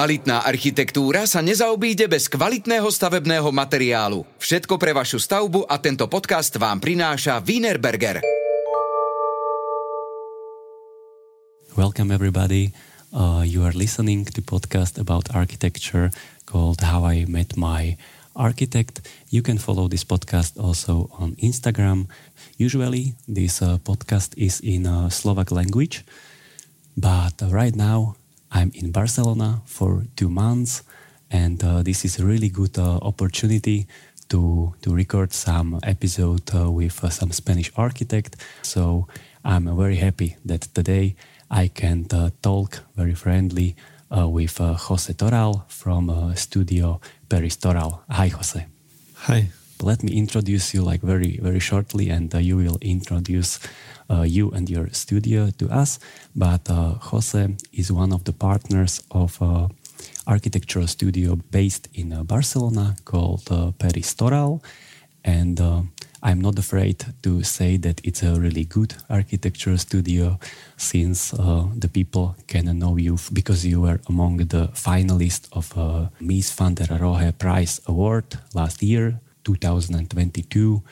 Kvalitná architektúra sa nezaobíde bez kvalitného stavebného materiálu. Všetko pre vašu stavbu a tento podcast vám prináša Wienerberger. Welcome everybody. Uh, you are listening to podcast about architecture called How I Met My Architect. You can follow this podcast also on Instagram. Usually this uh, podcast is in uh, Slovak language, but right now I'm in Barcelona for two months, and uh, this is a really good uh, opportunity to to record some episode uh, with uh, some Spanish architect. So I'm very happy that today I can uh, talk very friendly uh, with Jose Toral from Studio Peris Toral. Hi, Jose. Hi. Let me introduce you like very very shortly, and you will introduce uh, you and your studio to us. But uh, Jose is one of the partners of uh, architectural studio based in uh, Barcelona called uh, Peris And uh, I'm not afraid to say that it's a really good architectural studio since the people can know you because you were among the finalists of uh, Mies van der Rohe Prize Award last year, 2022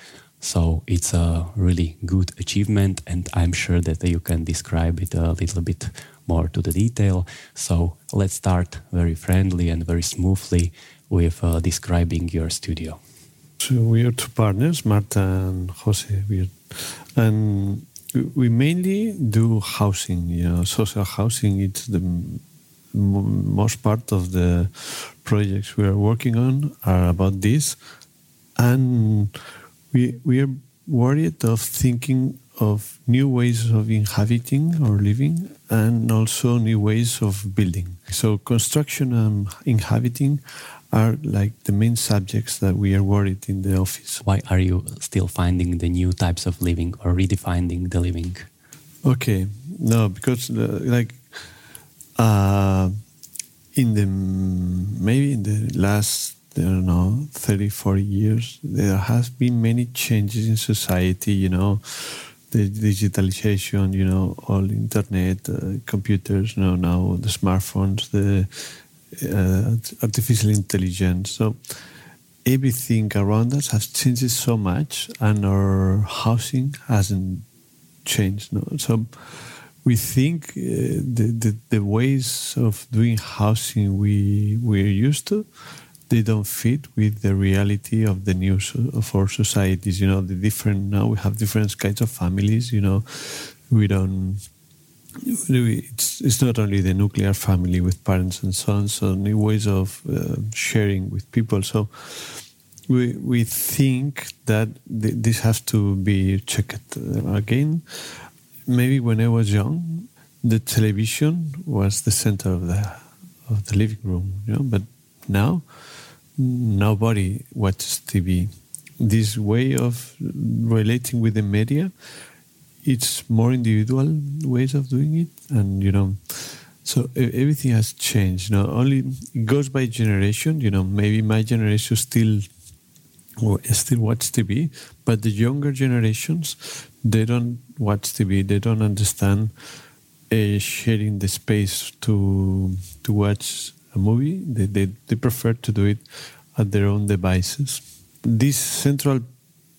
so it's a really good achievement, and I'm sure that you can describe it a little bit more to the detail. So let's start very friendly and very smoothly with uh, describing your studio. So we are two partners, Marta and Jose. We and we mainly do housing, you know, social housing. It's the most part of the projects we are working on are about this, and we we are worried of thinking of new ways of inhabiting or living and also new ways of building. So construction and inhabiting are like the main subjects that we are worried in the office. Why are you still finding the new types of living or redefining the living? Okay, no, because uh, like uh, in the maybe in the last I don't know, 30, 40 years, there has been many changes in society, you know, the digitalization, you know, all internet, uh, computers, you know, now the smartphones, the uh, artificial intelligence. So everything around us has changed so much, and our housing hasn't changed. No? So we think uh, the, the, the ways of doing housing we we're used to they don't fit with the reality of the news of our societies. You know, the different now we have different kinds of families. You know, we don't. It's it's not only the nuclear family with parents and sons, so new ways of uh, sharing with people. So we we think that th- this has to be checked uh, again. Maybe when I was young, the television was the center of the of the living room. You know, but now nobody watches TV. This way of relating with the media, it's more individual ways of doing it, and you know, so everything has changed. You know, only it goes by generation. You know, maybe my generation still still watch TV, but the younger generations they don't watch TV. They don't understand uh, sharing the space to to watch a movie. They, they, they prefer to do it at their own devices. This central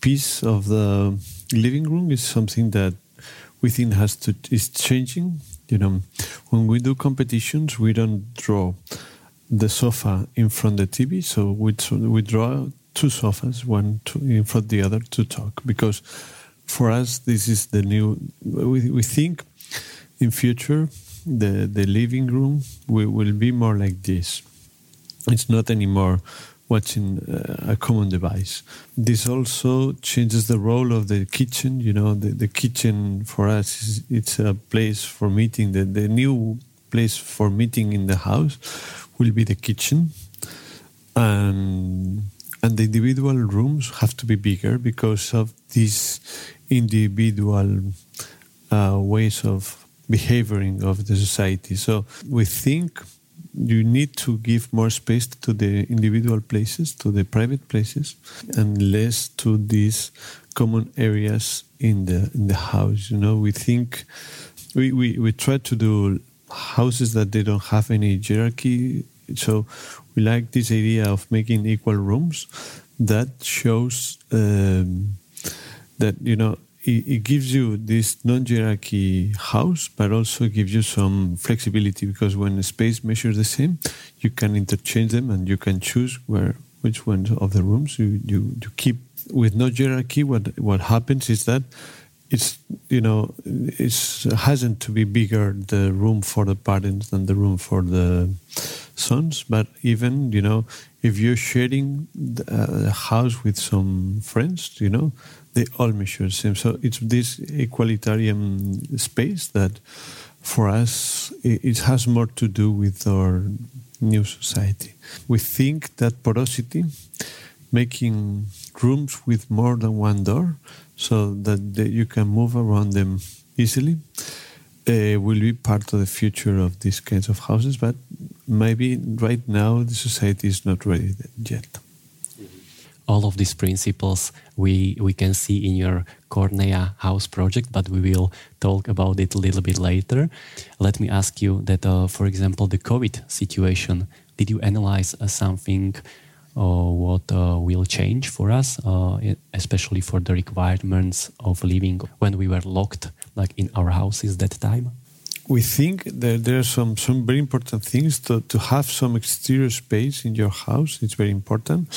piece of the living room is something that we think has to is changing. You know, when we do competitions, we don't draw the sofa in front of the TV, so we we draw two sofas, one to, in front of the other to talk. Because for us, this is the new. We we think in future the the living room will, will be more like this. It's not anymore watching uh, a common device. This also changes the role of the kitchen. You know, the, the kitchen for us is it's a place for meeting. The, the new place for meeting in the house will be the kitchen, and and the individual rooms have to be bigger because of these individual uh, ways of behaving of the society. So we think you need to give more space to the individual places, to the private places, and less to these common areas in the in the house. You know, we think we, we, we try to do houses that they don't have any hierarchy So we like this idea of making equal rooms that shows um, that you know it, it, gives you this non-hierarchy house, but also gives you some flexibility because when the space measures the same, you can interchange them and you can choose where which one of the rooms you, you, you keep with no hierarchy. What what happens is that it's you know it hasn't to be bigger the room for the parents than the room for the sons but even you know if you're sharing a uh, house with some friends you know they all measure the same so it's this equalitarian space that for us it has more to do with our new society. We think that porosity making rooms with more than one door so that you can move around them easily uh, will be part of the future of these kinds of houses. But maybe right now the society is not ready yet. All of these principles we we can see in your Cornellà house project, but we will talk about it a little bit later. Let me ask you that, uh, for example, the COVID situation. Did you analyze uh, something uh, what uh, will change for us, uh, especially for the requirements of living when we were locked, like in our houses that time? We think that there are some, some very important things to, to have some exterior space in your house. It's very important.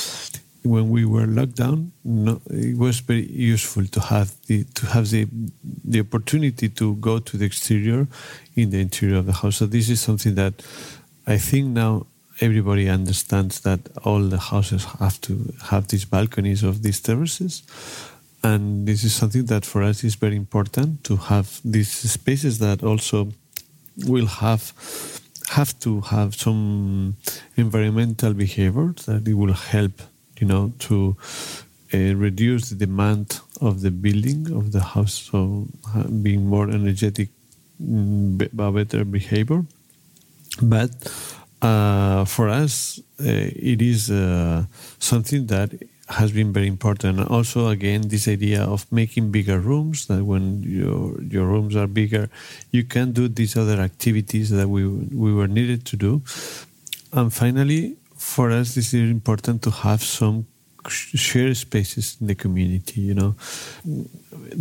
When we were locked down, no, it was very useful to have the to have the the opportunity to go to the exterior in the interior of the house. So this is something that I think now everybody understands that all the houses have to have these balconies of these terraces. And this is something that for us is very important to have these spaces that also will have have to have some environmental behavior that it will help, you know, to uh, reduce the demand of the building of the house, so uh, being more energetic, mm, better behavior. But uh, for us, uh, it is uh, something that has been very important. Also, again, this idea of making bigger rooms, that when your, your rooms are bigger, you can do these other activities that we, we were needed to do. And finally, for us, this is important to have some shared spaces in the community, you know,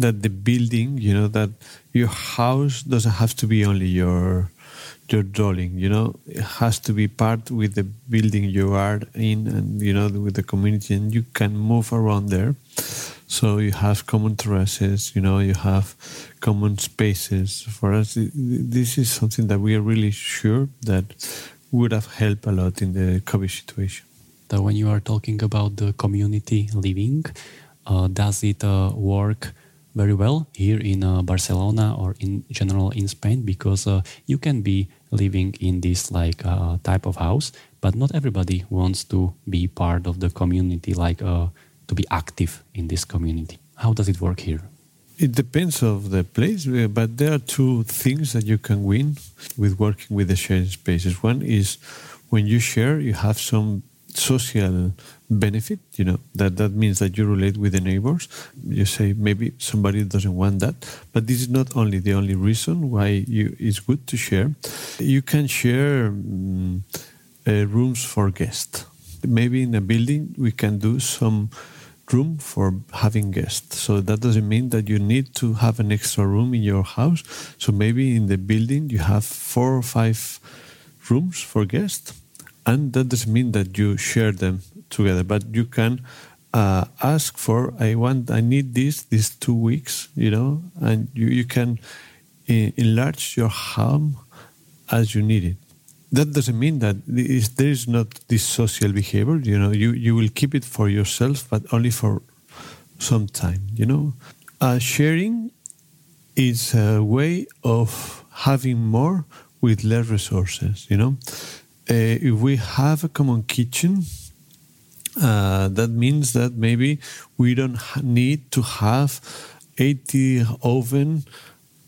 that the building, you know, that your house doesn't have to be only your your dwelling you know? It has to be part with the building you are in and you know with the community and you can move around there. So you have common terraces you know you have common spaces. For us this is something that we are really sure that would have helped a lot in the covid situation so when you are talking about the community living uh, does it uh, work very well here in uh, Barcelona or in general in Spain because uh, you can be living in this like uh, type of house, but not everybody wants to be part of the community, like uh, to be active in this community. How does it work here? It depends of the place, uh, but there are two things that you can win with working with the shared spaces. One is when you share, you have some social benefit you know that that means that you relate with the neighbors. You say maybe somebody doesn't want that but this is not only the only reason why you it's good to share. You can share um, uh, rooms for guests. Maybe in a building we can do some room for having guests. So that doesn't mean that you need to have an extra room in your house. So maybe in the building you have four or five rooms for guests and that doesn't mean that you share them together, but you can uh, ask for I want I need this these two weeks, you know, and you you can enlarge your home as you need it. That doesn't mean that there is not this social behavior. You know, you you will keep it for yourself, but only for some time. You know, uh, sharing is a way of having more with less resources. You know, uh, if we have a common kitchen, uh, that means that maybe we don't need to have 80 oven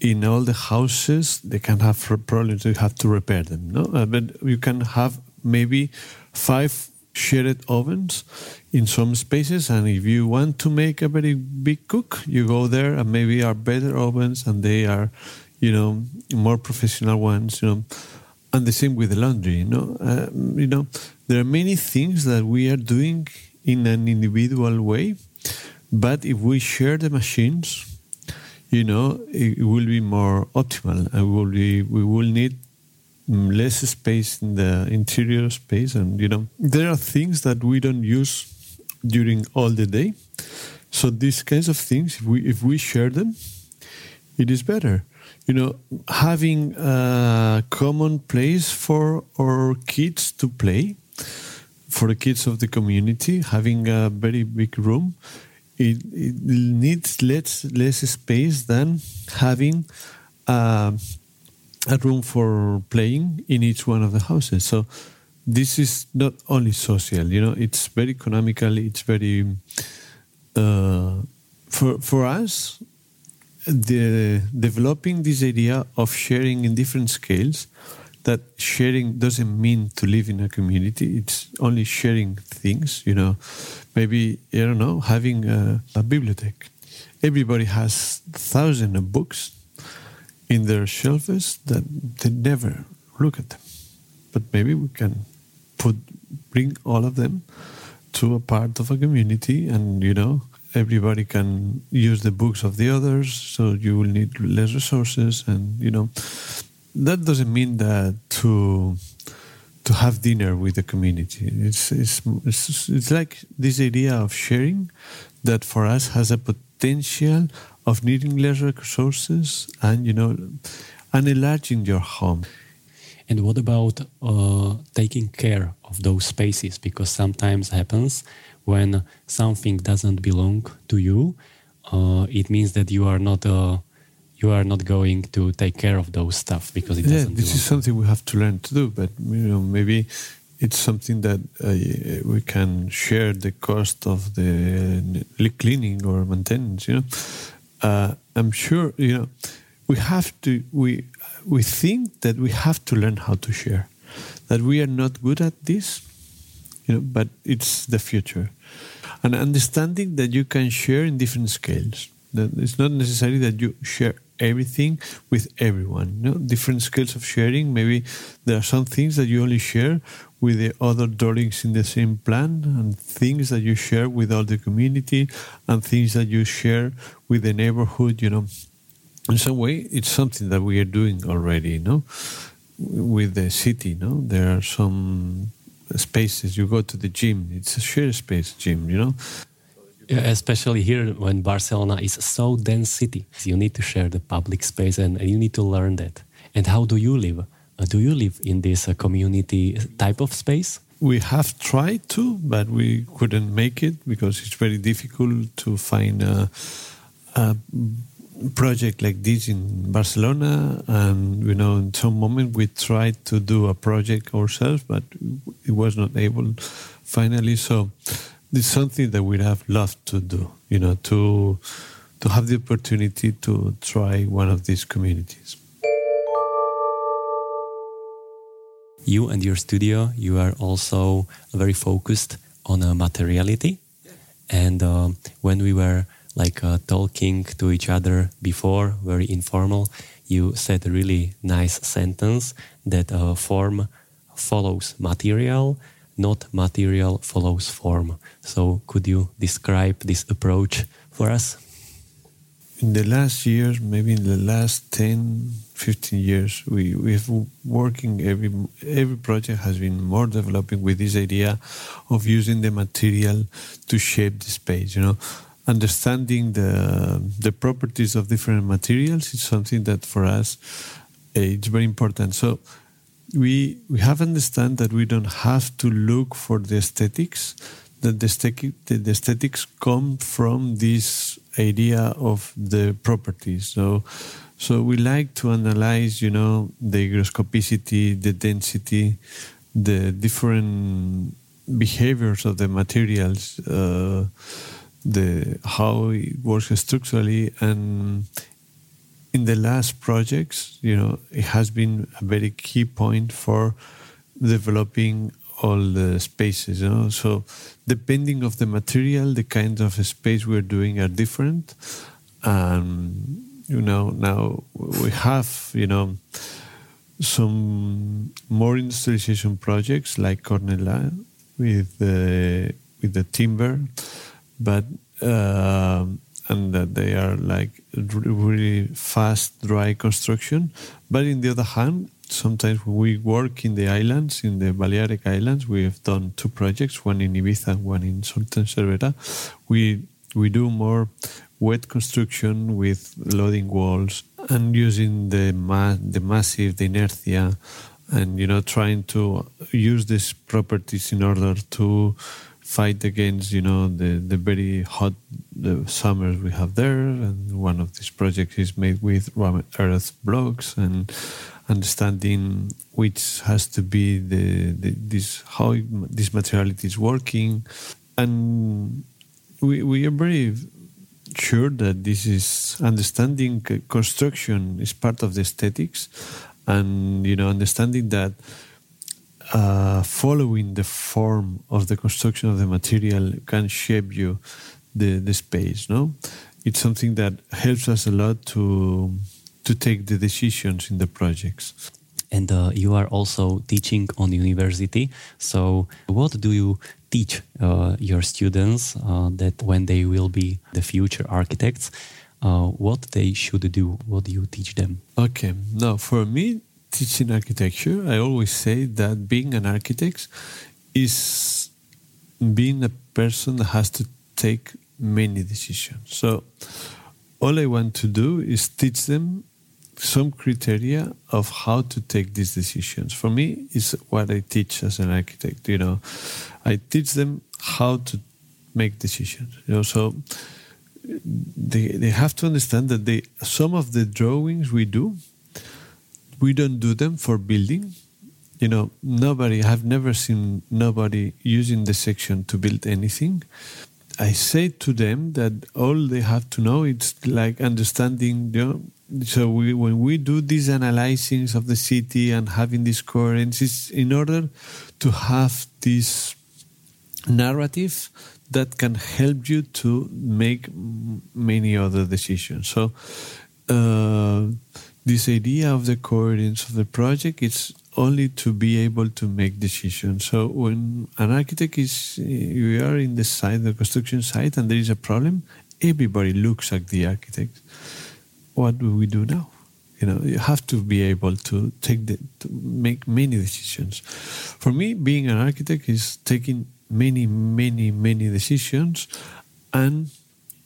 in all the houses. They can have problems. You have to repair them. No, uh, but you can have maybe five shared ovens in some spaces and if you want to make a very big cook you go there and maybe are better ovens and they are you know more professional ones you know and the same with the laundry. You know, uh, you know, there are many things that we are doing in an individual way, but if we share the machines, you know, it, will be more optimal, we will be, we will need less space in the interior space, and you know, there are things that we don't use during all the day. So these kinds of things, if we if we share them, it is better you know, having a common place for our kids to play, for the kids of the community, having a very big room, it, it needs less less space than having a room for playing in each one of the houses. So this is not only social, you know, it's very economical. It's very uh, for for us the developing this idea of sharing in different scales that sharing doesn't mean to live in a community. It's only sharing things you know. Maybe i don't know having a, a bibliothèque. Everybody has thousands of books in their shelves that they never look at. Them but maybe we can put bring all of them to a part of a community and you know everybody can use the books of the others, so you will need less resources, and you know that doesn't mean that to to have dinner with the community. It's it's it's, it's like this idea of sharing that for us has a potential of needing less resources and you know and enlarging your home. And what about uh, taking care of those spaces? Because sometimes happens when something doesn't belong to you, uh, it means that you are not uh, you are not going to take care of those stuff because it doesn't. Yeah, this is something we have to learn to do, but you know maybe it's something that uh, we can share the cost of the cleaning or maintenance. You know, uh, I'm sure you know we have to we we think that we have to learn how to share that we are not good at this you know, but it's the future. And understanding that you can share in different scales. That it's not necessary that you share everything with everyone. Different skills of sharing. Maybe there are some things that you only share with the other dwellings in the same plan, and things that you share with all the community, and things that you share with the neighborhood. You know, in some way, it's something that we are doing already. You know, with the city. Know, there are some spaces. You go to the gym; it's a shared space gym. You know. Yeah, especially here when Barcelona is so dense city, you need to share the public space and, you need to learn that. And how do you live? Uh, do you live in this uh, community type of space? We have tried to, but we couldn't make it because it's very difficult to find a, a project like this in Barcelona, and you know, in some moment we tried to do a project ourselves, but it was not able. Finally, so it's something that we'd have loved to do. You know, to to have the opportunity to try one of these communities. You and your studio, you are also very focused on uh, materiality, and uh, when we were like uh, talking to each other before, very informal, you said a really nice sentence that uh, form follows material, not material follows form. So, could you describe this approach for us? In the last years, maybe in the last 10, 15 years, we, we've working every every project has been more developing with this idea of using the material to shape the space. You know, understanding the the properties of different materials is something that for us uh, it's very important. So we we have understand that we don't have to look for the aesthetics. That the, the aesthetics come from this idea of the properties. So so we like to analyze, you know, the hygroscopicity, the density, the different behaviors of the materials. Uh, the how it works structurally and in the last projects you know it has been a very key point for developing all the spaces you know? So depending of the material the kind of space we're doing are different. And you know now we have you know some more industrialization projects like Cornellà with the with the timber, but uh, and that they are like really fast dry construction. But in the other hand, sometimes we work in the islands, in the Balearic Islands, we have done two projects, one in Ibiza and one in Sultan Cervera. We we do more wet construction with loading walls and using the ma- the massive, the inertia, and you know trying to use these properties in order to fight against you know the the very hot the summers we have there. And one of these projects is made with earth blocks and understanding which has to be the, the this how this materiality is working. And we we are very sure that this is understanding construction is part of the aesthetics and you know understanding that uh, following the form of the construction of the material can shape you the, the space no? It's something that helps us a lot to to take the decisions in the projects. And uh, you are also teaching on university. So what do you teach uh, your students uh, that when they will be the future architects? Uh, what they should do? What do you teach them? Okay. Now for me teaching architecture, I always say that being an architect is being a person that has to take many decisions. So all I want to do is teach them some criteria of how to take these decisions. For me, is what I teach as an architect. You know, I teach them how to make decisions. You know, so they they have to understand that they some of the drawings we do we don't do them for building. You know, nobody, I've never seen nobody using the section to build anything. I say to them that all they have to know it's like understanding, you know, so we, when we do these analyzings of the city and having these coherence, it's in order to have this narrative that can help you to make many other decisions. So, uh, this idea of the coherence of the project is only to be able to make decisions. So when an architect is, you are in the site, the construction site, and there is a problem, everybody looks at the architect. What do we do now? You know, you have to be able to take the, to make many decisions. For me, being an architect is taking many, many, many decisions and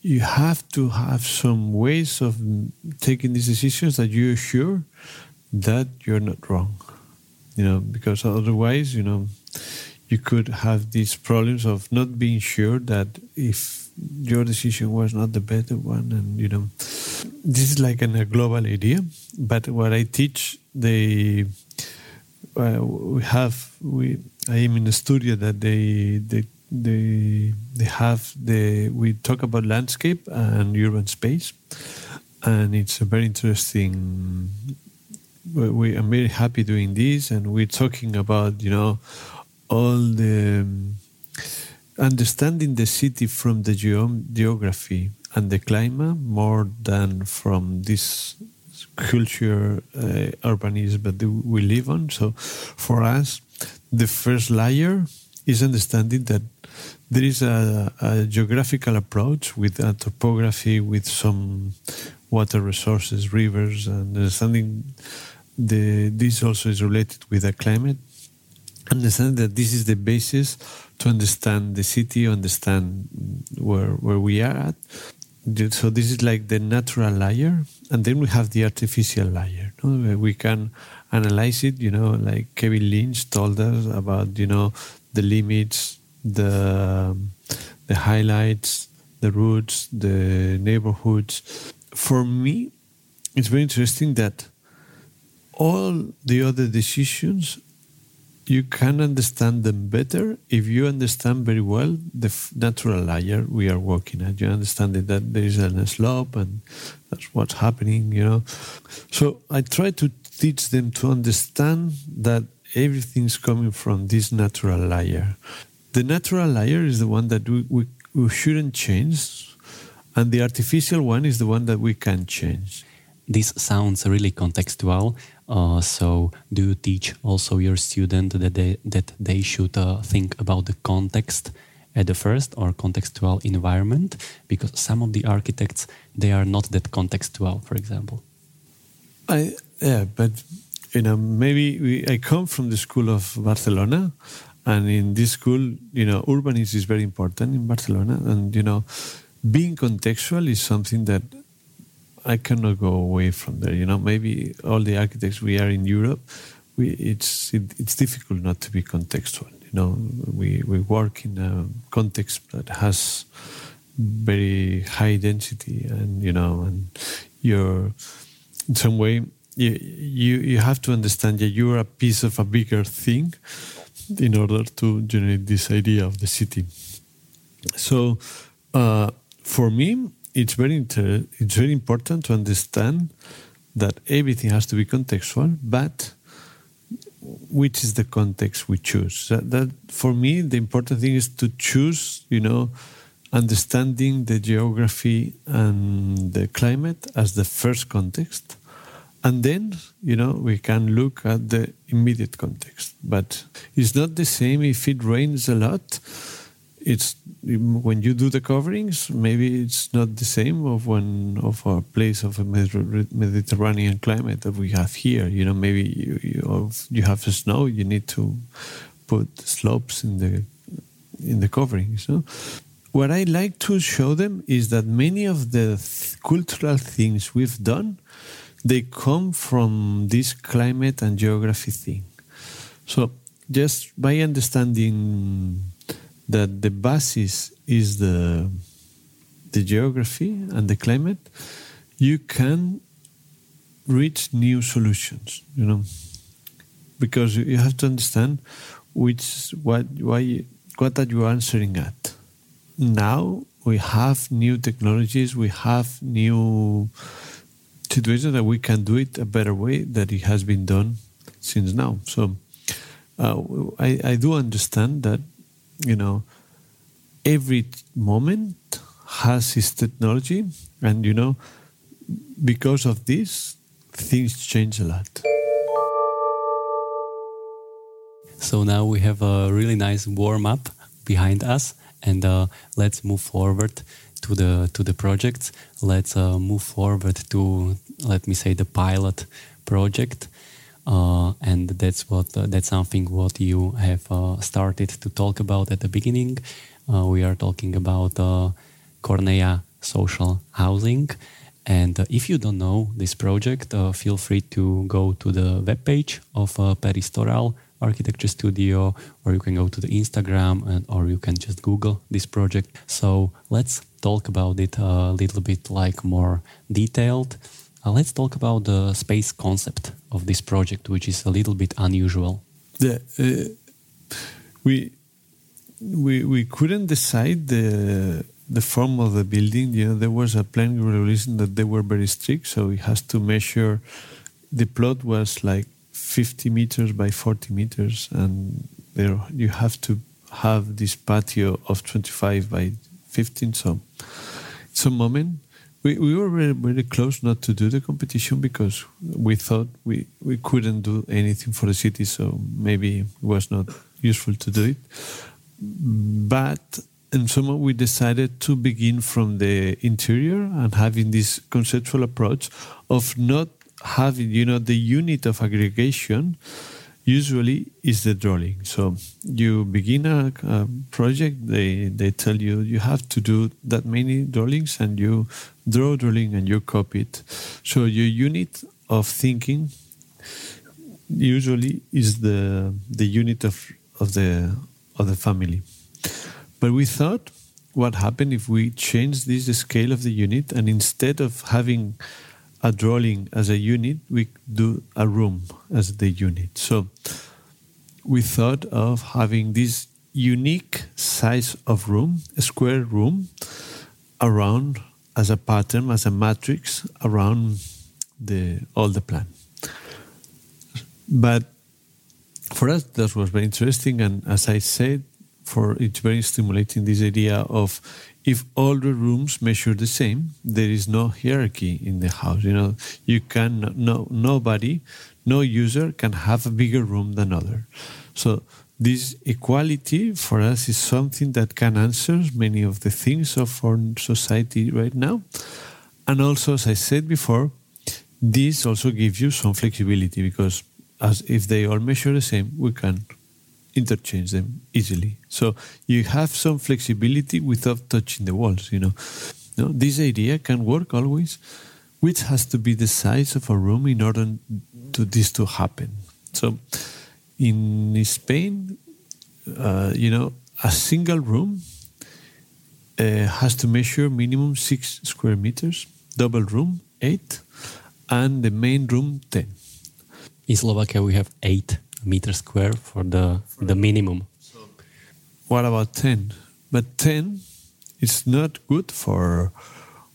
you have to have some ways of taking these decisions that you're sure that you're not wrong. You know, because otherwise, you know, you could have these problems of not being sure that if your decision was not the better one, and you know, this is like an, a global idea. But what I teach, they uh, we have we I am in a studio that they they they they have the we talk about landscape and urban space, and it's a very interesting. We I'm very happy doing this, and we're talking about you know all the um, understanding the city from the geo- geography and the climate more than from this culture uh, urbanism that we live on. So for us, the first layer is understanding that there is a, a, geographical approach with a topography, with some water resources, rivers, and understanding the, this also is related with the climate. Understand that this is the basis to understand the city, understand where where we are at. So this is like the natural layer, and then we have the artificial layer. No? We can analyze it. You know, like Kevin Lynch told us about. You know, the limits, the the highlights, the routes, the neighborhoods. For me, it's very interesting that all the other decisions you can understand them better if you understand very well the natural layer we are working at. You understand that there is a slope and that's what's happening, you know. So I try to teach them to understand that everything's coming from this natural layer. The natural layer is the one that we, we, we shouldn't change, and the artificial one is the one that we can change. This sounds really contextual. Uh, so, do you teach also your student that they that they should uh, think about the context at the first or contextual environment? Because some of the architects they are not that contextual, for example. I yeah, but you know maybe we, I come from the school of Barcelona, and in this school, you know, urbanism is very important in Barcelona, and you know, being contextual is something that I cannot go away from there. You know, maybe all the architects we are in Europe, we it's it, it's difficult not to be contextual. You know, we we work in a context that has very high density, and you know, and you're in some way you you you have to understand that you're a piece of a bigger thing in order to generate this idea of the city. So, uh, for me, it's very inter- it's very important to understand that everything has to be contextual, but which is the context we choose. That, that for me, the important thing is to choose, you know, understanding the geography and the climate as the first context. And then, you know, we can look at the immediate context. But it's not the same if it rains a lot it's when you do the coverings, maybe it's not the same of when of a place of a Mediterranean climate that we have here. You know, maybe you you, you have snow, you need to put slopes in the in the coverings. No? What I like to show them is that many of the th cultural things we've done, they come from this climate and geography thing. So just by understanding that the basis is the the geography and the climate, you can reach new solutions. You know, because you have to understand which what why what are you answering at. Now we have new technologies, we have new situations that we can do it a better way that it has been done since now. So uh, I, I do understand that you know, every moment has its technology, and you know, because of this, things change a lot. So now we have a really nice warm up behind us, and uh, let's move forward to the to the projects. Let's uh, move forward to let me say the pilot project uh, and that's what uh, that's something what you have uh, started to talk about at the beginning. Uh, we are talking about Cornellà social housing. And if you don't know this project, feel free to go to the webpage of Peris Toral Architecture Studio, or you can go to the Instagram, and, or you can just Google this project. So let's talk about it a little bit like more detailed. Uh, let's talk about the space concept of this project, which is a little bit unusual. The, uh, we we we couldn't decide the the form of the building. You know, there was a planning regulation that they were very strict, so it has to measure. The plot was like 50 meters by 40 meters, and there you have to have this patio of 25 by 15. So, some moment we, we were very, very close not to do the competition because we thought we, we couldn't do anything for the city, so maybe it was not useful to do it. But in summer, we decided to begin from the interior and having this conceptual approach of not having, you know, the unit of aggregation usually is the drawing. So you begin a, a, project, they, they tell you you have to do that many drawings and you draw a drawing and you copy it. So your unit of thinking usually is the the unit of, of the of the family. But we thought what happened if we change this scale of the unit and instead of having a drawing as a unit, we do a room as the unit. So we thought of having this unique size of room, a square room, around as a pattern, as a matrix around the all the plan. But for us, that was very interesting, and as I said, for it's very stimulating this idea of if all the rooms measure the same, there is no hierarchy in the house. You know, you can no nobody, no user can have a bigger room than other. So this equality for us is something that can answer many of the things of our society right now. And also, as I said before, this also gives you some flexibility because as if they all measure the same, we can interchange them easily. So you have some flexibility without touching the walls, you know. No, this idea can work always, which has to be the size of a room in order to this to happen. So in Spain, uh, you know, a single room uh, has to measure minimum six square meters, double room eight, and the main room ten. In Slovakia, we have eight meters square for the the minimum. What about ten? But ten is not good for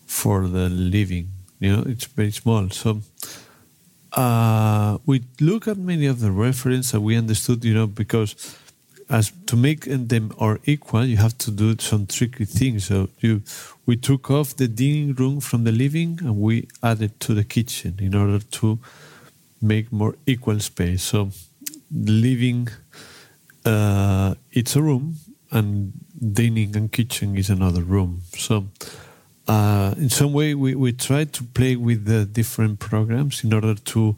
for the living. You know, it's very small. So uh, we look at many of the reference and we understood, you know, because as to make them or equal, you have to do some tricky things. So you, we took off the dining room from the living and we added to the kitchen in order to make more equal space. So living, uh, it's a room, and dining and kitchen is another room. So uh, in some way, we, we try to play with the different programs in order to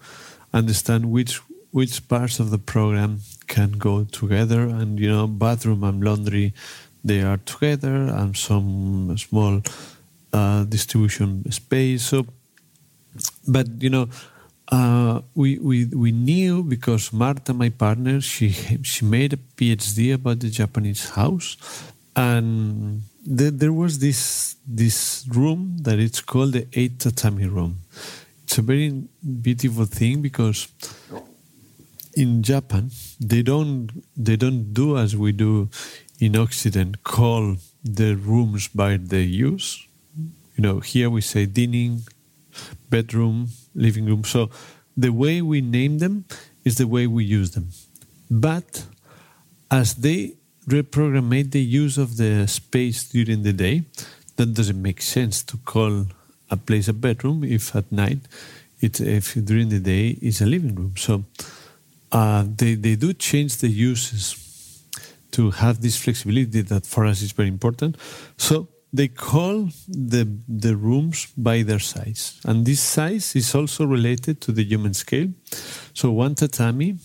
understand which which parts of the program can go together. And you know, bathroom and laundry, they are together, and some small uh, distribution space. So, but you know. Uh, we, we we knew because Marta, my partner, she she made a PhD about the Japanese house, and the, there was this this room that it's called the eight tatami room. It's a very beautiful thing because in Japan they don't they don't do as we do in Occident call the rooms by the use. You know, here we say dining, bedroom, living room. So the way we name them is the way we use them. But as they reprogrammate the use of the space during the day, that doesn't make sense to call a place a bedroom if at night it if during the day is a living room. So uh, they they do change the uses to have this flexibility that for us is very important. So they call the the rooms by their size, and this size is also related to the human scale. So one tatami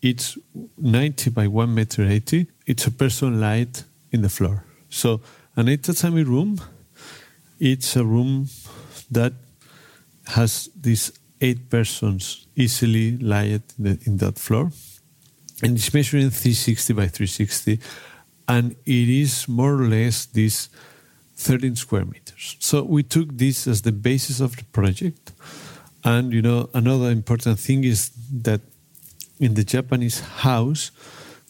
it's 90 by 1 meter 80. It's a person light in the floor. So an eight tatami room, it's a room that has these eight persons easily light in, in that floor. And it's measuring 360 by 360. And it is more or less this 13 square meters. So we took this as the basis of the project. And, you know, another important thing is that in the Japanese house,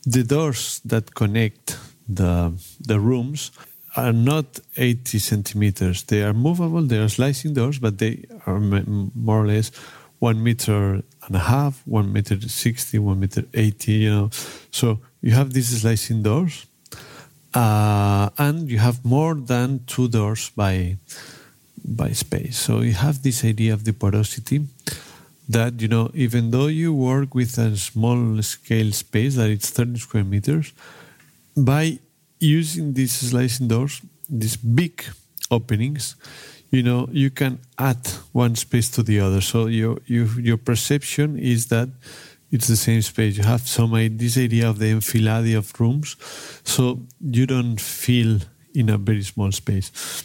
the doors that connect the the rooms are not 80 centimeters. They are movable. They are slicing doors, but they are more or less one meter and a half, one meter sixty, one meter eighty. You know, so you have these slicing doors, uh, and you have more than two doors by by space. So you have this idea of the porosity that you know even though you work with a small scale space that it's 30 square meters by using these slicing doors these big openings you know you can add one space to the other so your your, your perception is that it's the same space you have some this idea of the enfilade of rooms so you don't feel in a very small space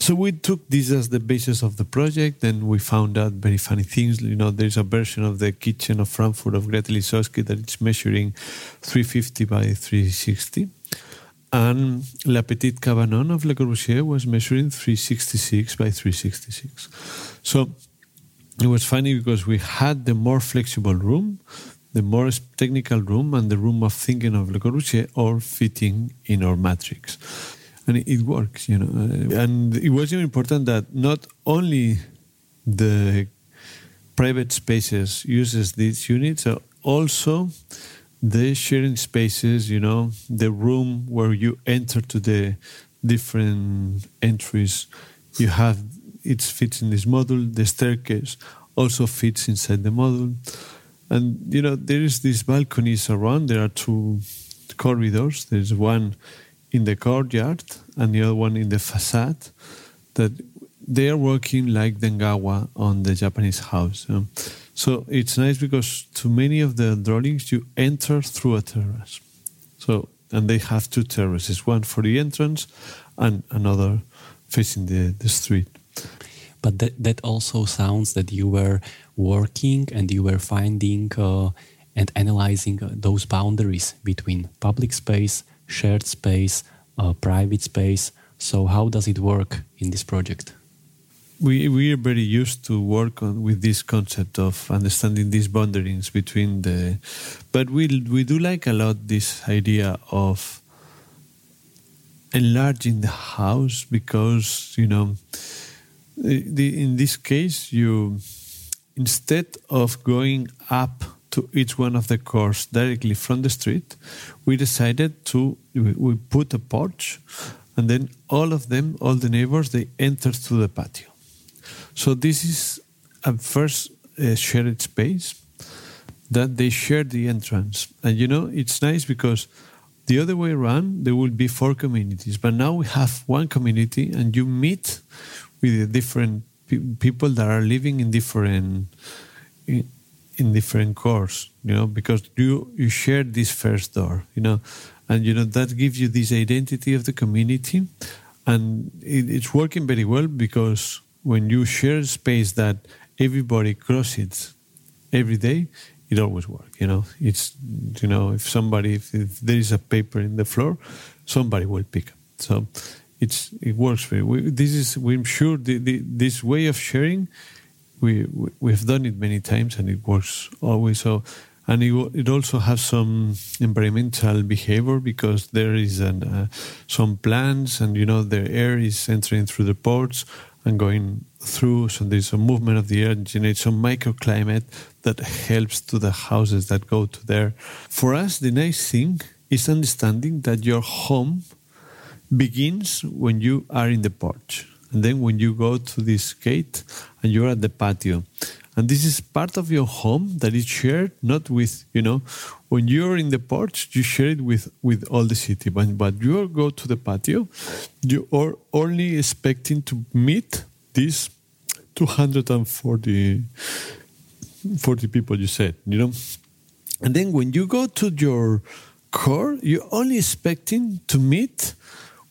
so we took this as the basis of the project, and we found out very funny things. You know, there's a version of the kitchen of Frankfurt of Grete Lihotzky that it's measuring 350 by 360. And La Petite Cabanon of Le Corbusier was measuring 366 by 366. So it was funny because we had the more flexible room, the more technical room, and the room of thinking of Le Corbusier all fitting in our matrix and it works, you know. Uh, and it was even important that not only the private spaces uses these units, uh, also the sharing spaces, you know, the room where you enter to the different entries, you have it fits in this model. The staircase also fits inside the model. and you know there is these balconies around. There are two corridors. There's one in the courtyard and the other one in the facade. That they are working like the engawa on the Japanese house. Um, so it's nice because to many of the dwellings you enter through a terrace. So and they have two terraces, one for the entrance and another facing the, the street. But that, that also sounds that you were working and you were finding uh, and analyzing uh, those boundaries between public space, shared space, uh, private space. So how does it work in this project? we we are very used to work on with this concept of understanding these boundaries between the but we we do like a lot this idea of enlarging the house because you know the, in this case you instead of going up to each one of the cores directly from the street we decided to we, put a porch and then all of them all the neighbors they enter through the patio so this is a first uh, shared space that they share the entrance. And you know, it's nice because the other way around, there will be four communities, but now we have one community and you meet with the different pe- people that are living in different in, in different cores, you know, because you you share this first door, you know, and you know that gives you this identity of the community, and it, it's working very well because when you share space that everybody crosses every day, it always works. You know, it's you know if somebody if, if, there is a paper in the floor, somebody will pick up. So it's it works very. We, this is we're sure the, the, this way of sharing, we, we we've done it many times and it works always. So and it, it also has some environmental behavior because there is an, uh, some plants and you know the air is entering through the ports and going through. So there's a movement of the air and generates some microclimate that helps to the houses that go to there. For us, the nice thing is understanding that your home begins when you are in the porch. And then when you go to this gate and you're at the patio. And this is part of your home that is shared not with, you know, when you're in the porch, you share it with, with all the city. But, but you go to the patio, you are only expecting to meet these 240 40 people you said, you know. And then when you go to your core, you're only expecting to meet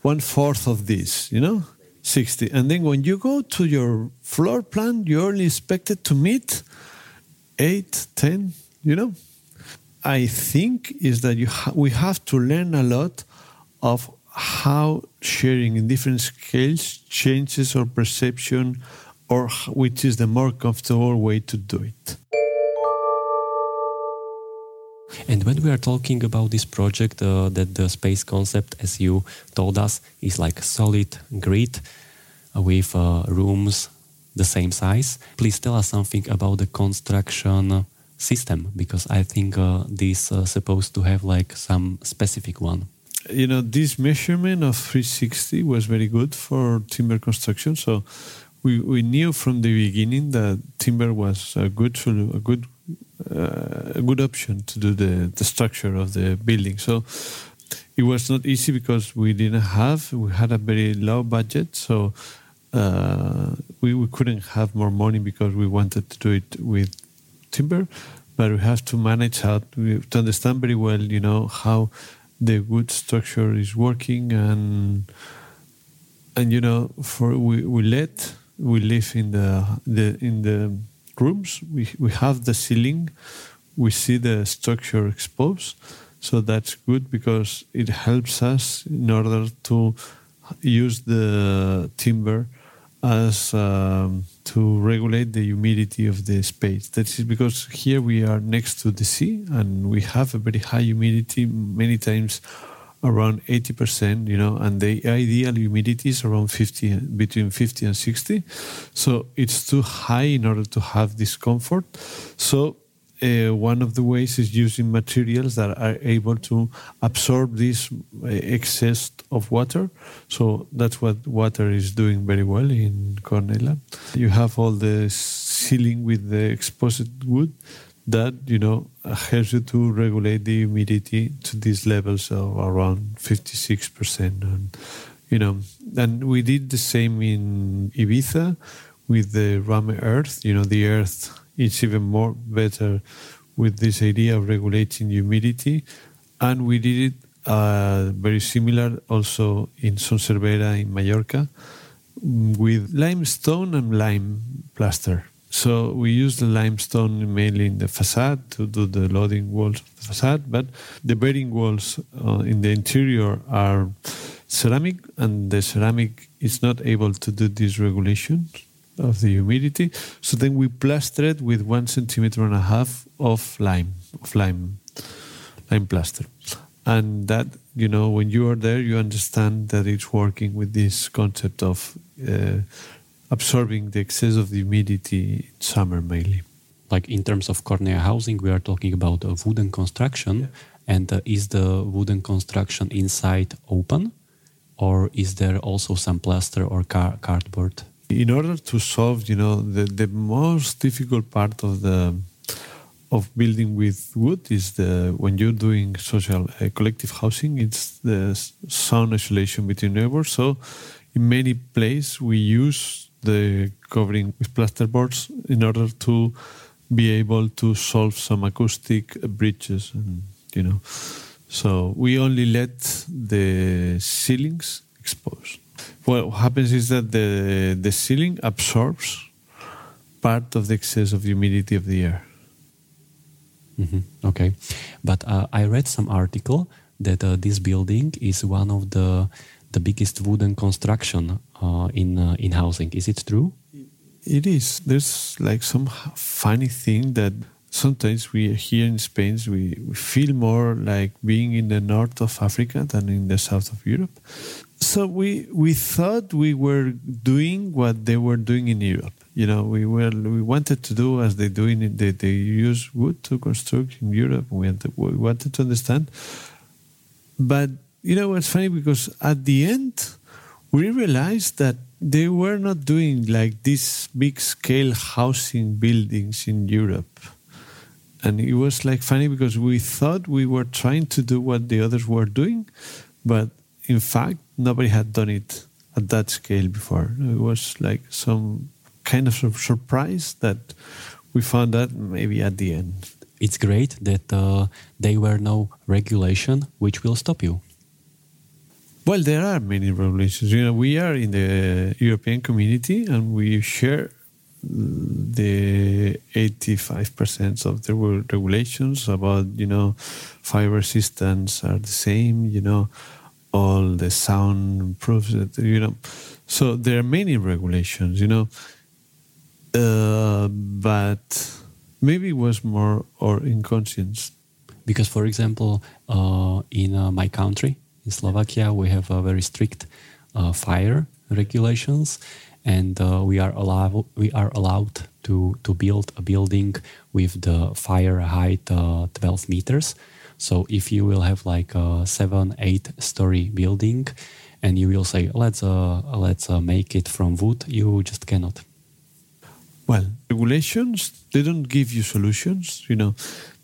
one fourth of this, you know. 60. And then when you go to your floor plan, you're only expected to meet 8, 10, you know. I think is that you ha- we have to learn a lot of how sharing in different scales changes our perception or which is the more comfortable way to do it. And when we are talking about this project, uh, that the space concept, as you told us, is like solid grid with uh, rooms the same size. Please tell us something about the construction system because I think uh, this uh, supposed to have like some specific one. You know, this measurement of 360 was very good for timber construction. So we, we knew from the beginning that timber was a good a good a good option to do the, the structure of the building. So it was not easy because we didn't have we had a very low budget. So uh, we, we couldn't have more money because we wanted to do it with timber, but we have to manage how to, to understand very well, you know, how the wood structure is working and and you know for we, we let we live in the, the in the rooms. We we have the ceiling. We see the structure exposed, so that's good because it helps us in order to use the timber as um, to regulate the humidity of the space. That is because here we are next to the sea and we have a very high humidity many times around 80%, you know, and the ideal humidity is around 50, between 50 and 60. So it's too high in order to have discomfort. So uh, one of the ways is using materials that are able to absorb this uh, excess of water. So that's what water is doing very well in Cornellà. You have all the ceiling with the exposed wood that you know helps you to regulate the humidity to these levels of around 56 percent. And you know and we did the same in ibiza with the rammed earth. You know the earth is even more better with this idea of regulating humidity. And we did it uh, very similar also in Son Servera in Mallorca with limestone and lime plaster so we use the limestone mainly in the facade to do the loading walls of the facade, but the bearing walls uh, in the interior are ceramic, and the ceramic is not able to do this regulation of the humidity. So then we plaster it with one centimeter and a half of lime, of lime, lime plaster, and that you know when you are there, you understand that it's working with this concept of. Uh, absorbing the excess of the humidity in summer mainly. Like in terms of Cornellà housing, we are talking about a wooden construction. Yeah. And uh, is the wooden construction inside open, or is there also some plaster or car- cardboard? In order to solve, you know, the, the most difficult part of the of building with wood is the when you're doing social uh, collective housing, it's the sound isolation between neighbors. So, in many places, we use the covering with plasterboards in order to be able to solve some acoustic breaches and you know. So we only let the ceilings exposed what happens is that the the ceiling absorbs part of the excess of humidity of the air. Mm-hmm. okay. But uh, i read some article that uh, this building is one of the the biggest wooden construction uh, in uh, in housing. Is it true? It is. There's like some funny thing that sometimes we here in Spain we, we feel more like being in the north of Africa than in the south of Europe. So we we thought we were doing what they were doing in Europe. You know, we were we wanted to do as they do in they, they use wood to construct in Europe. We wanted, we wanted to understand, but you know what's funny because at the end we realized that they were not doing like these big scale housing buildings in Europe. And it was like funny because we thought we were trying to do what the others were doing, but in fact, nobody had done it at that scale before. It was like some kind of surprise that we found out maybe at the end. It's great that uh, there were no regulation which will stop you. Well, there are many regulations. You know, we are in the European community and we share the 85% of the regulations about, you know, fire resistance are the same, you know, all the sound proofs, you know. So there are many regulations, you know, uh, but maybe it was more or inconscience. Because, for example, uh, in uh, my country, in Slovakia, we have a very strict uh, fire regulations, and uh, we are allowed we are allowed to to build a building with the fire height uh, 12 meters. So if you will have like a seven eight story building, and you will say let's uh, let's uh, make it from wood, you just cannot. Well, regulations they don't give you solutions. You know,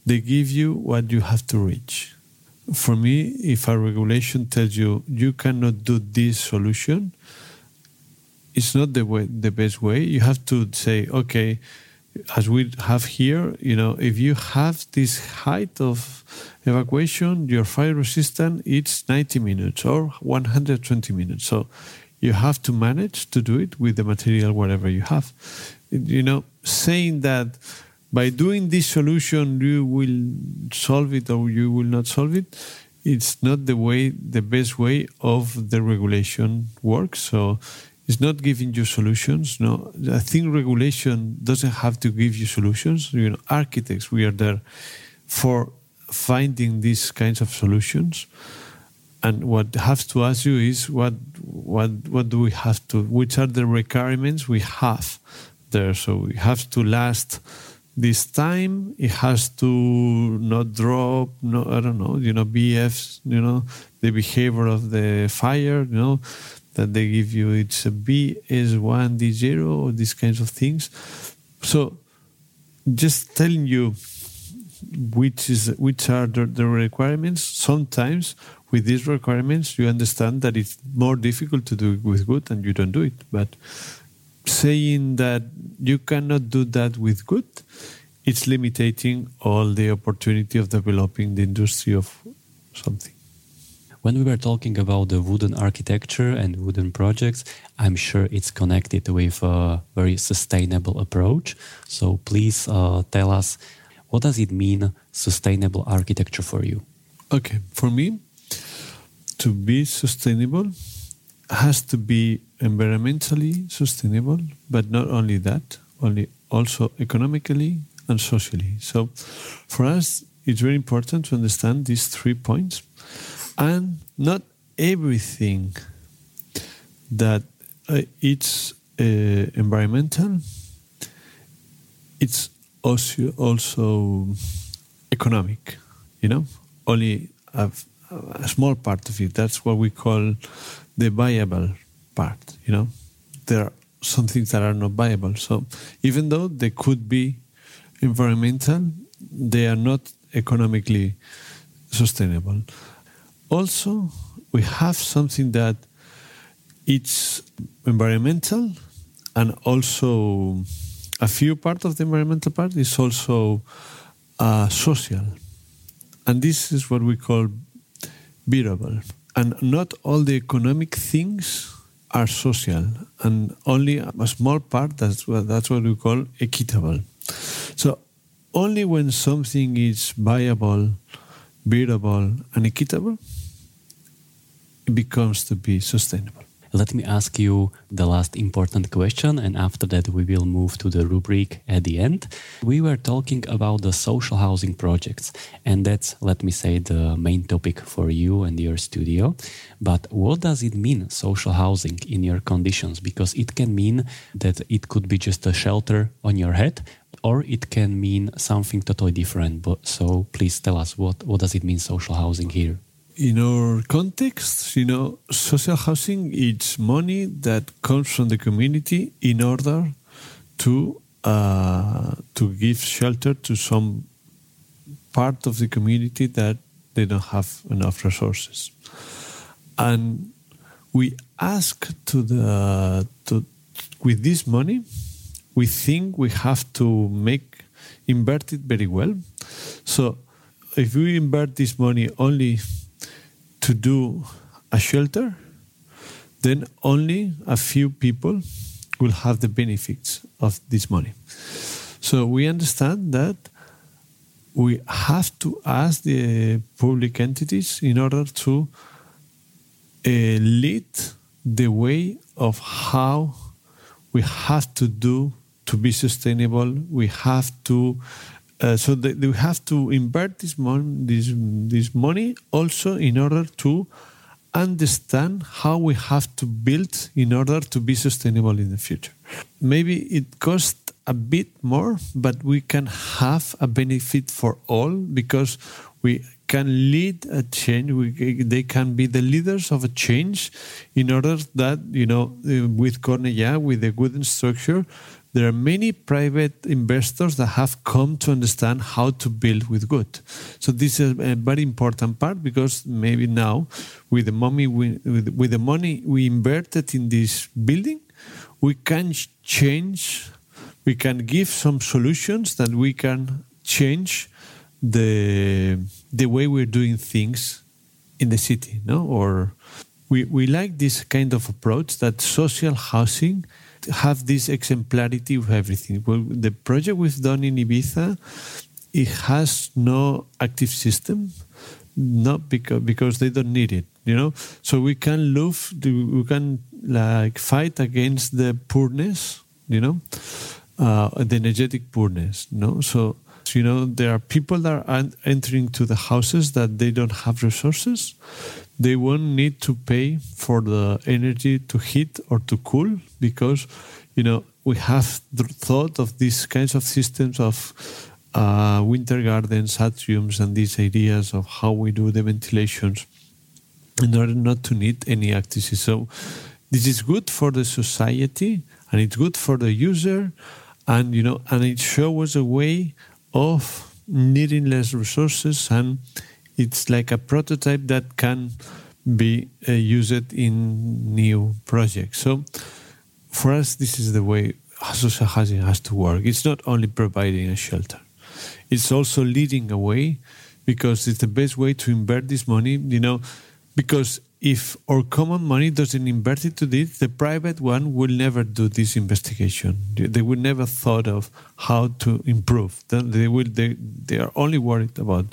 they give you what you have to reach for me, if a regulation tells you you cannot do this solution, it's not the way the best way. You have to say, okay, as we have here, you know, if you have this height of evacuation, your fire resistance it's 90 minutes or 120 minutes. So you have to manage to do it with the material whatever you have. You know, saying that by doing this solution you will solve it or you will not solve it. It's not the way the best way of the regulation works. So it's not giving you solutions. No i think regulation doesn't have to give you solutions. You know architects we are there for finding these kinds of solutions. And what has to ask you is what what what do we have to which are the requirements we have there? So we have to last this time it has to not drop no i don't know you know bfs you know the behavior of the fire you know that they give you it's a bs1 d0 or these kinds of things so just telling you which is which are the, the requirements. Sometimes with these requirements, you understand that it's more difficult to do it with good, and you don't do it. But saying that you cannot do that with good, it's limiting all the opportunity of developing the industry of something. When we were talking about the wooden architecture and wooden projects, I'm sure it's connected with a very sustainable approach. So please uh, tell us what does it mean sustainable architecture for you? Okay, for me, to be sustainable has to be environmentally sustainable, but not only that, only also economically and socially. So for us, it's very important to understand these three points and not everything that uh, it's uh, environmental it's also also economic you know only a, a small part of it that's what we call the viable part you know? There are some things that are not viable. So even though they could be environmental they are not economically sustainable. Also we have something that it's environmental and also a few part of the environmental part is also uh, social. And this is what we call bearable. And not all the economic things are social and only a small part that's what that's what we call equitable so only when something is viable bearable and equitable it becomes to be sustainable. Let me ask you the last important question, and after that, we will move to the rubric at the end. We were talking about the social housing projects, and that's, let me say, the main topic for you and your studio. But what does it mean, social housing, in your conditions? Because it can mean that it could be just a shelter on your head, or it can mean something totally different. But so please tell us what, what does it mean, social housing here? In our context, you know, social housing is money that comes from the community in order to uh, to give shelter to some part of the community that they don't have enough resources, and we ask to the to with this money, we think we have to make invert it very well. So, if we invert this money only to do a shelter, then only a few people will have the benefits of this money. So we understand that we have to ask the public entities in order to uh, lead the way of how we have to do to be sustainable. We have to uh, so they, they have to invert this, mon- this, this money also in order to understand how we have to build in order to be sustainable in the future. Maybe it costs a bit more, but we can have a benefit for all because we can lead a change. We, they can be the leaders of a change in order that, you know, uh, with Cornellà, with the wooden structure, there are many private investors that have come to understand how to build with good. So this is a very important part because maybe now, with the money we, with, with the money we inverted in this building, we can change, we can give some solutions that we can change the the way we're doing things in the city, no? Or we we like this kind of approach that social housing have this exemplarity of everything. Well, the project we've done in Ibiza, it has no active system, not because because they don't need it, you know. So we can love, we can like fight against the poorness, you know, uh, the energetic poorness, no. So you know there are people that are entering to the houses that they don't have resources they won't need to pay for the energy to heat or to cool because you know we have thought of these kinds of systems of uh, winter gardens, atriums, and these ideas of how we do the ventilations in order not to need any activity. So this is good for the society and it's good for the user, and you know, and it shows a way of needing less resources, and it's like a prototype that can be uh, used in new projects. So for us, this is the way social housing has to work. It's not only providing a shelter; it's also leading a way because it's the best way to invert this money. You know, because if our common money doesn't invert into this, the private one will never do this investigation. They will never thought of how to improve. They will. They, they are only worried about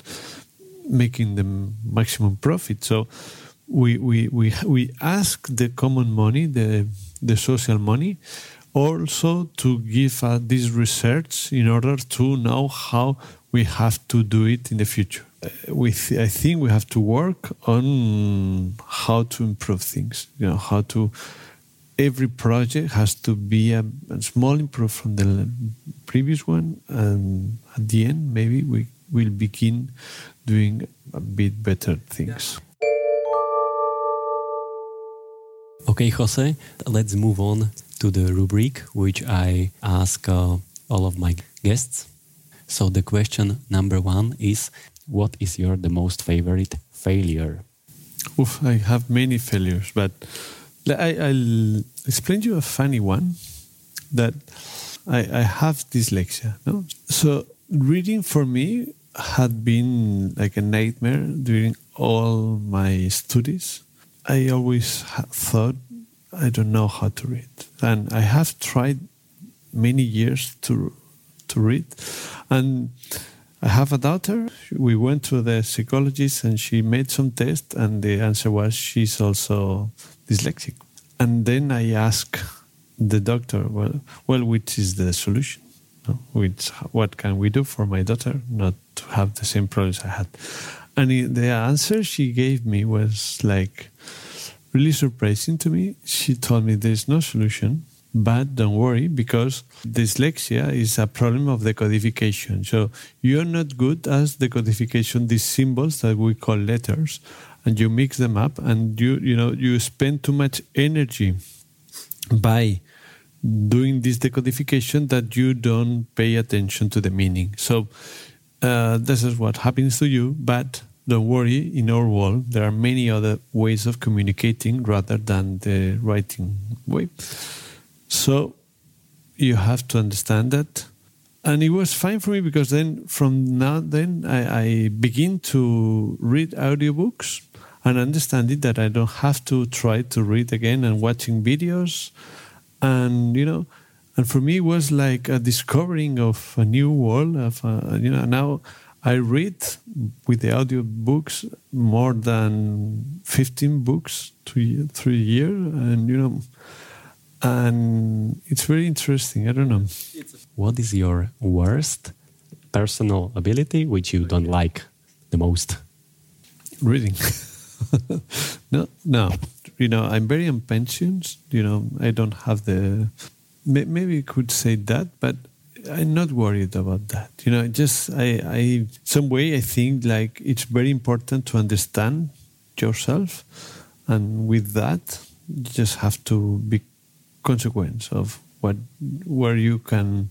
making the maximum profit. So we we we we ask the common money, the the social money, also to give this research in order to know how we have to do it in the future. Uh, we th- I think we have to work on how to improve things. You know how to. Every project has to be a, a small improvement from the previous one, and at the end, maybe we will begin doing a bit better things. Okay, Jose, let's move on to the rubric which I ask uh, all of my guests. So the question number one is what is your the most favorite failure? Oof, I have many failures, but I, will explain to you a funny one that I, I have dyslexia. No? So reading for me had been like a nightmare during all my studies. I always thought I don't know how to read, and I have tried many years to to read, and I have a daughter. We went to the psychologist, and she made some tests, and the answer was she's also dyslexic. And then I asked the doctor, well, well, which is the solution? Which what can we do for my daughter not to have the same problems I had? And the answer she gave me was like really surprising to me. She told me there's no solution, but don't worry because dyslexia is a problem of the codification. So you're not good as the codification these symbols that we call letters, and you mix them up, and you you know you spend too much energy by doing this decodification that you don't pay attention to the meaning. So uh, this is what happens to you, but don't worry, in our world, there are many other ways of communicating rather than the writing way. So you have to understand that. And it was fine for me because then from now then I, I begin to read audiobooks and understand it that I don't have to try to read again and watching videos and you know and for me it was like a discovering of a new world of uh, you know now i read with the audiobooks more than 15 books to, through year and you know and it's very interesting i don't know what is your worst personal ability which you don't like the most reading no no you know, I'm very on pensions. You know, I don't have the. Maybe you could say that, but I'm not worried about that. You know, just I, I, some way I think like it's very important to understand yourself, and with that, you just have to be consequence of what where you can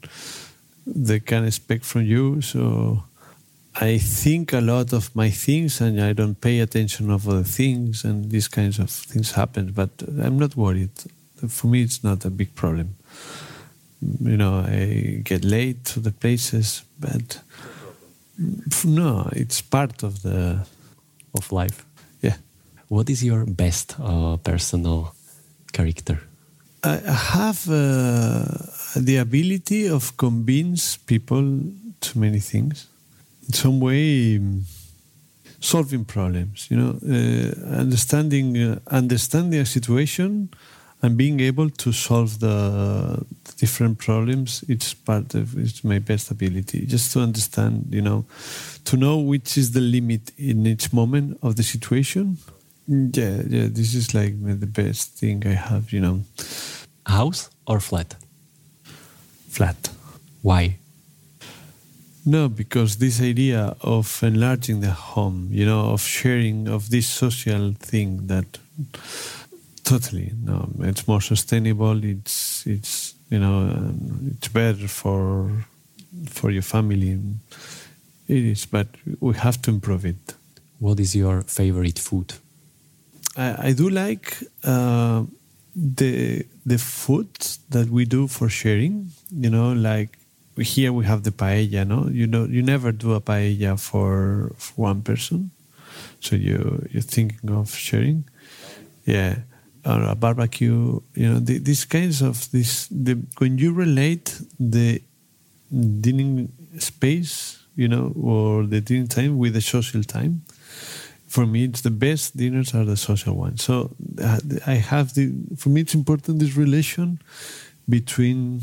they can expect from you. So I think a lot of my things and I don't pay attention of other things and these kinds of things happen, but I'm not worried. For me, it's not a big problem. You know, I get late to the places, but no, it's part of the of life. Yeah. What is your best uh, personal character? I have uh, the ability of convince people to many things. In some way um, solving problems you know uh, understanding uh, understanding a situation and being able to solve the, the, different problems. It's part of it's my best ability. Just to understand you know to know which is the limit in each moment of the situation yeah yeah this is like the best thing i have you know house or flat flat why no, because this idea of enlarging the home, you know, of sharing of this social thing that totally no, it's more sustainable. It's it's you know it's better for for your family. it is, but we have to improve it. What is your favorite food? I, I do like uh, the the food that we do for sharing. You know, like here we have the paella. No, you know, you never do a paella for, for one person, so you you're thinking of sharing. Yeah, or a barbecue. You know, the, these kinds of this. The when you relate the dining space, you know, or the dining time with the social time for me it's the best dinners are the social ones. So uh, i have the for me it's important this relation between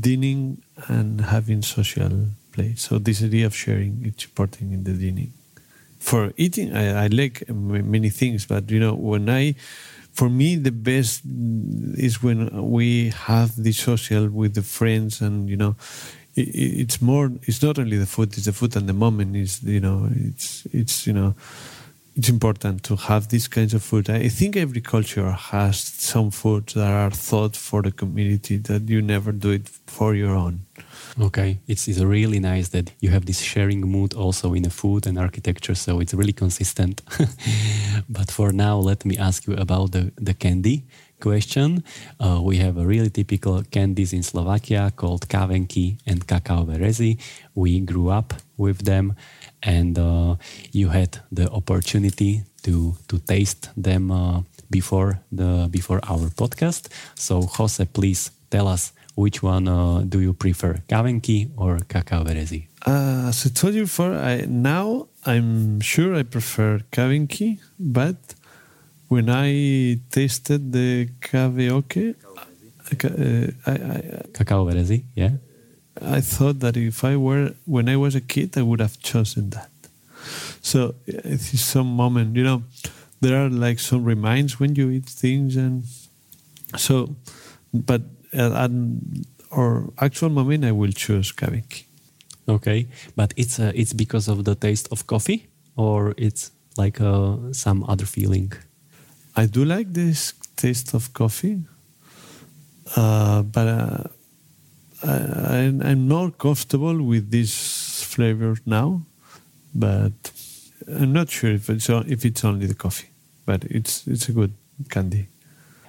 dining and having social play so this idea of sharing it's important in the dining. For eating i, I like many things but you know when i for me the best is when we have the social with the friends and you know it, it's more it's not only the food it's the food and the moment is you know it's it's you know it's important to have these kinds of food. I think every culture has some foods that are thought for the community that you never do it for your own. Okay, it's, it's really nice that you have this sharing mood also in the food and architecture, so it's really consistent. but for now, let me ask you about the, the candy question. Uh, we have a really typical candies in Slovakia called kávenky and kakaové rezy. We grew up with them and uh, you had the opportunity to to taste them uh, before the before our podcast. So Jose, please tell us which one uh, do you prefer, kávenky or Cacao rezy? Uh, as I told you before, I, now I'm sure I prefer kávenky, but when I tasted the kaveoke, uh, I, I, cacao yeah. I thought that if I were when I was a kid, I would have chosen that. So it's some moment, you know, there are like some reminds when you eat things, and so, but at our actual moment, I will choose kávenky. Okay, but it's uh, it's because of the taste of coffee, or it's like uh, some other feeling. I do like this taste of coffee, uh, but uh, I, am more comfortable with this flavor now, but I'm not sure if it's if it's only the coffee, but it's it's a good candy.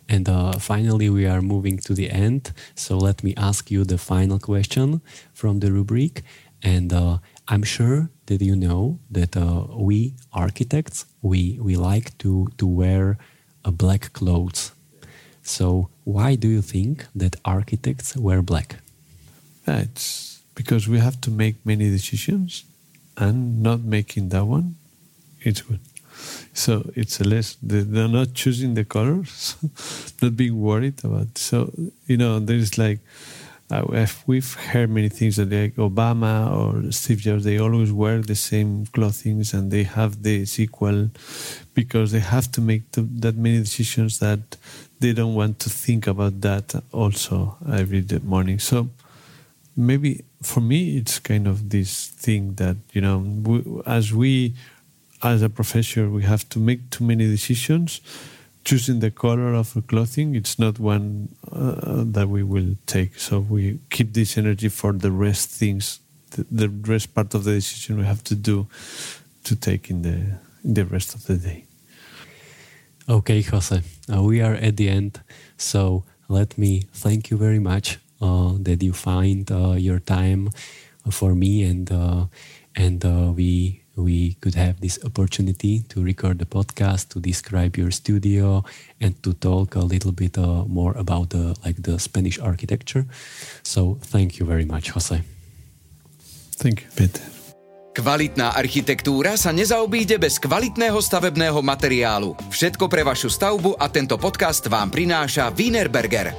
And uh, finally, we are moving to the end. So let me ask you the final question from the rubric. And uh, I'm sure that you know that uh, we architects we we like to to wear a black clothes. So why do you think that architects wear black? It's because we have to make many decisions, and not making that one, it's good. So it's a less they're not choosing the colors, not being worried about. So you know, there's like uh, we've heard many things that like Obama or Steve Jobs, they always wear the same clothing and they have the sequel because they have to make the, that many decisions that they don't want to think about that also every morning. So maybe for me it's kind of this thing that you know we, as we as a professor we have to make too many decisions choosing the color of the clothing. It's not one uh, that we will take. So we keep this energy for the rest things the, the rest part of the decision we have to do to take in the in the rest of the day. Okay jose. Uh, we are at the end. So let me thank you very much that you find uh, your time for me and uh, and we we could have this opportunity to record the podcast to describe your studio and to talk a little bit uh, more about the like the spanish architecture so thank you very much jose thank you peter Kvalitná architektúra sa nezaobíde bez kvalitného stavebného materiálu. Všetko pre vašu stavbu a tento podcast vám prináša Wienerberger.